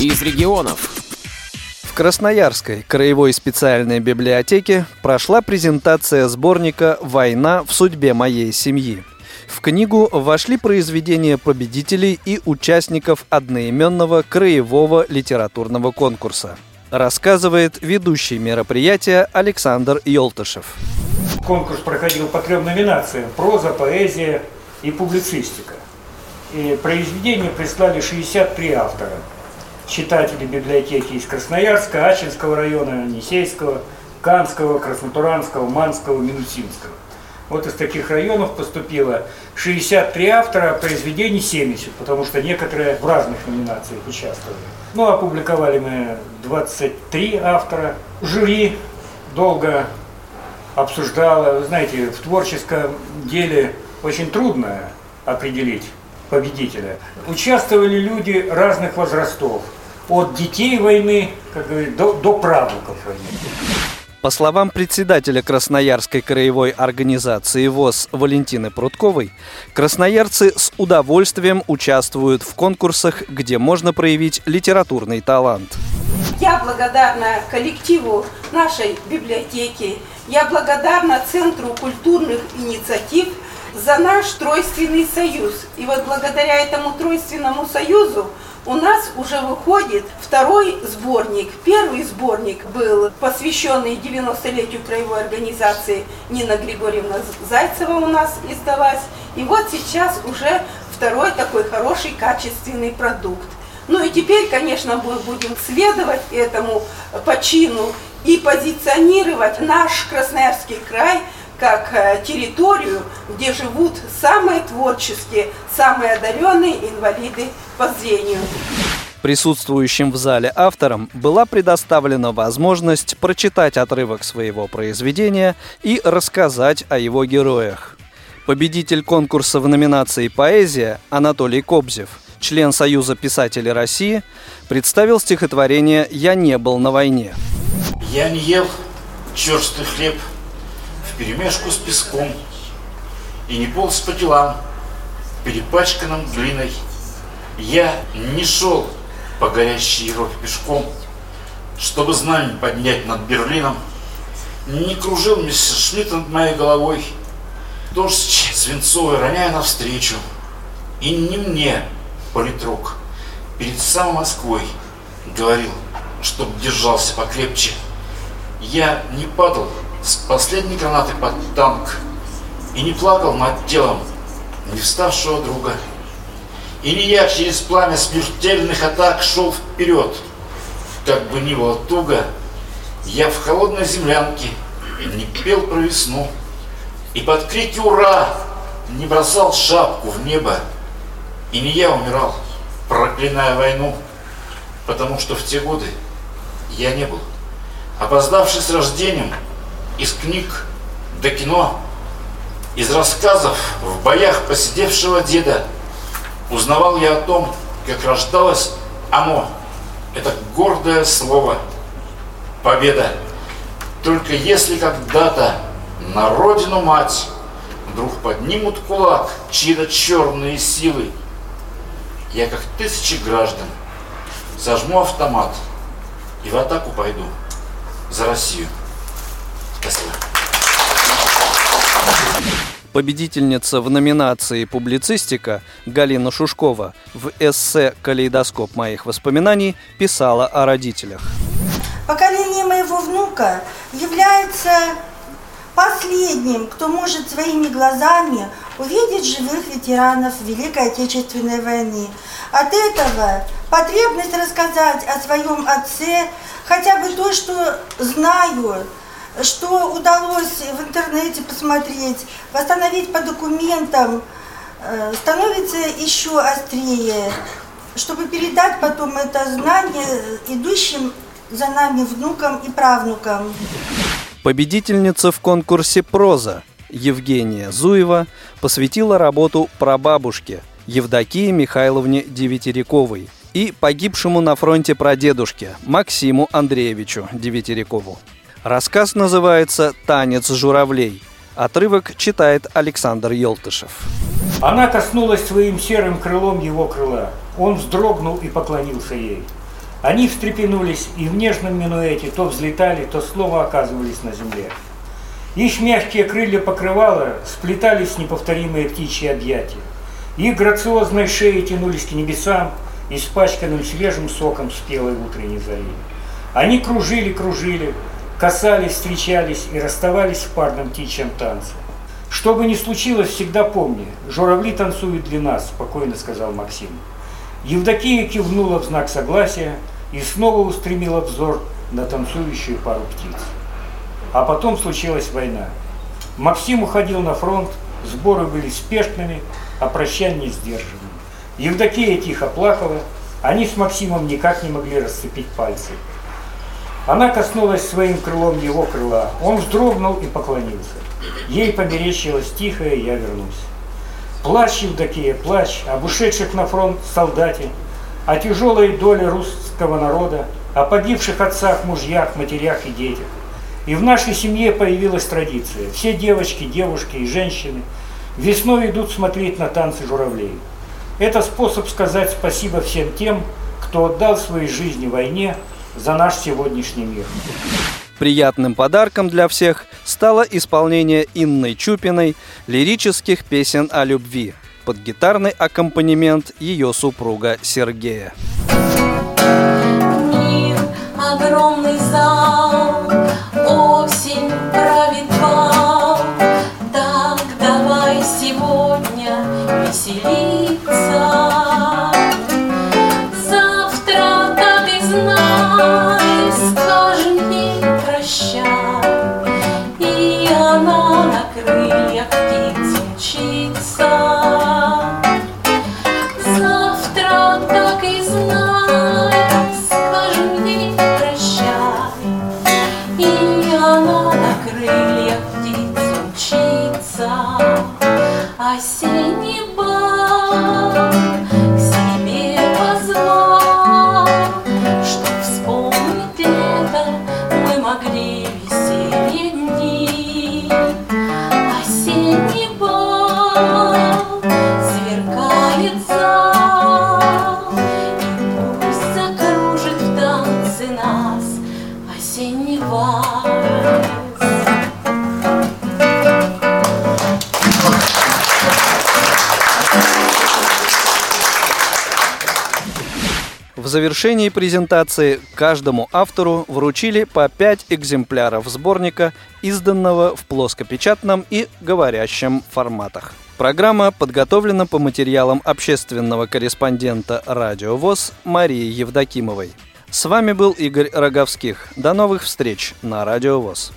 из регионов. В Красноярской краевой специальной библиотеке прошла презентация сборника «Война в судьбе моей семьи». В книгу вошли произведения победителей и участников одноименного краевого литературного конкурса. Рассказывает ведущий мероприятия Александр Ёлтышев. Конкурс проходил по трем номинациям – проза, поэзия и публицистика. И произведения прислали 63 автора. Читатели библиотеки из Красноярска, Ачинского района, Несейского, Канского, Краснотуранского, Манского, Минусинского. Вот из таких районов поступило 63 автора, произведений 70, потому что некоторые в разных номинациях участвовали. Ну, опубликовали мы 23 автора. Жюри долго обсуждало. Знаете, в творческом деле очень трудно определить победителя. Участвовали люди разных возрастов. От детей войны, как до, до правнуков войны. По словам председателя Красноярской краевой организации ВОЗ Валентины Прудковой, красноярцы с удовольствием участвуют в конкурсах, где можно проявить литературный талант. Я благодарна коллективу нашей библиотеки, я благодарна Центру культурных инициатив за наш тройственный союз. И вот благодаря этому тройственному союзу у нас уже выходит второй сборник. Первый сборник был посвященный 90-летию краевой организации Нина Григорьевна Зайцева у нас издалась. И вот сейчас уже второй такой хороший качественный продукт. Ну и теперь, конечно, мы будем следовать этому почину и позиционировать наш Красноярский край – как э, территорию, где живут самые творческие, самые одаренные инвалиды по зрению. Присутствующим в зале авторам была предоставлена возможность прочитать отрывок своего произведения и рассказать о его героях. Победитель конкурса в номинации «Поэзия» Анатолий Кобзев, член Союза писателей России, представил стихотворение «Я не был на войне». Я не ел черстый хлеб – перемешку с песком и не полз по делам, перепачканным глиной. Я не шел по горящей Европе пешком, чтобы знамя поднять над Берлином. Не кружил мистер Шмидт над моей головой, дождь свинцовый роняя навстречу. И не мне, политрук, перед самой Москвой говорил, чтоб держался покрепче. Я не падал с последней гранаты под танк и не плакал над телом не вставшего друга. И не я через пламя смертельных атак шел вперед, как бы ни было туго, я в холодной землянке не пел про весну, и под крики «Ура!» не бросал шапку в небо, и не я умирал, проклиная войну, потому что в те годы я не был. Опоздавший с рождением, из книг до кино, из рассказов в боях посидевшего деда узнавал я о том, как рождалось оно, это гордое слово, победа. Только если когда-то на родину мать вдруг поднимут кулак чьи-то черные силы, я как тысячи граждан сожму автомат и в атаку пойду за Россию. Спасибо. Победительница в номинации «Публицистика» Галина Шушкова в эссе «Калейдоскоп моих воспоминаний» писала о родителях. Поколение моего внука является последним, кто может своими глазами увидеть живых ветеранов Великой Отечественной войны. От этого потребность рассказать о своем отце, хотя бы то, что знаю, что удалось в интернете посмотреть, восстановить по документам, э, становится еще острее, чтобы передать потом это знание идущим за нами внукам и правнукам. Победительница в конкурсе «Проза» Евгения Зуева посвятила работу прабабушке Евдокии Михайловне Девятиряковой и погибшему на фронте прадедушке Максиму Андреевичу Девятирякову. Рассказ называется «Танец журавлей». Отрывок читает Александр Елтышев. Она коснулась своим серым крылом его крыла. Он вздрогнул и поклонился ей. Они встрепенулись и в нежном минуэте то взлетали, то снова оказывались на земле. Их мягкие крылья покрывала сплетались неповторимые птичьи объятия. Их грациозные шеи тянулись к небесам, испачканным свежим соком спелой утренней зари. Они кружили, кружили, касались, встречались и расставались в парном птичьем танце. Что бы ни случилось, всегда помни, журавли танцуют для нас, спокойно сказал Максим. Евдокия кивнула в знак согласия и снова устремила взор на танцующую пару птиц. А потом случилась война. Максим уходил на фронт, сборы были спешными, а прощание сдержанным. Евдокия тихо плакала, они с Максимом никак не могли расцепить пальцы. Она коснулась своим крылом его крыла. Он вздрогнул и поклонился. Ей померещилось тихое «Я вернусь». Плачь, Евдокия, плачь об ушедших на фронт солдате, о тяжелой доле русского народа, о погибших отцах, мужьях, матерях и детях. И в нашей семье появилась традиция. Все девочки, девушки и женщины весной идут смотреть на танцы журавлей. Это способ сказать спасибо всем тем, кто отдал свои жизни войне за наш сегодняшний мир. Приятным подарком для всех стало исполнение Инной Чупиной лирических песен о любви под гитарный аккомпанемент ее супруга Сергея. Мир, огромный зал, осень правит бал. Так давай сегодня веселиться. Осенний завершении презентации каждому автору вручили по 5 экземпляров сборника, изданного в плоскопечатном и говорящем форматах. Программа подготовлена по материалам общественного корреспондента «Радио ВОЗ» Марии Евдокимовой. С вами был Игорь Роговских. До новых встреч на «Радио ВОЗ».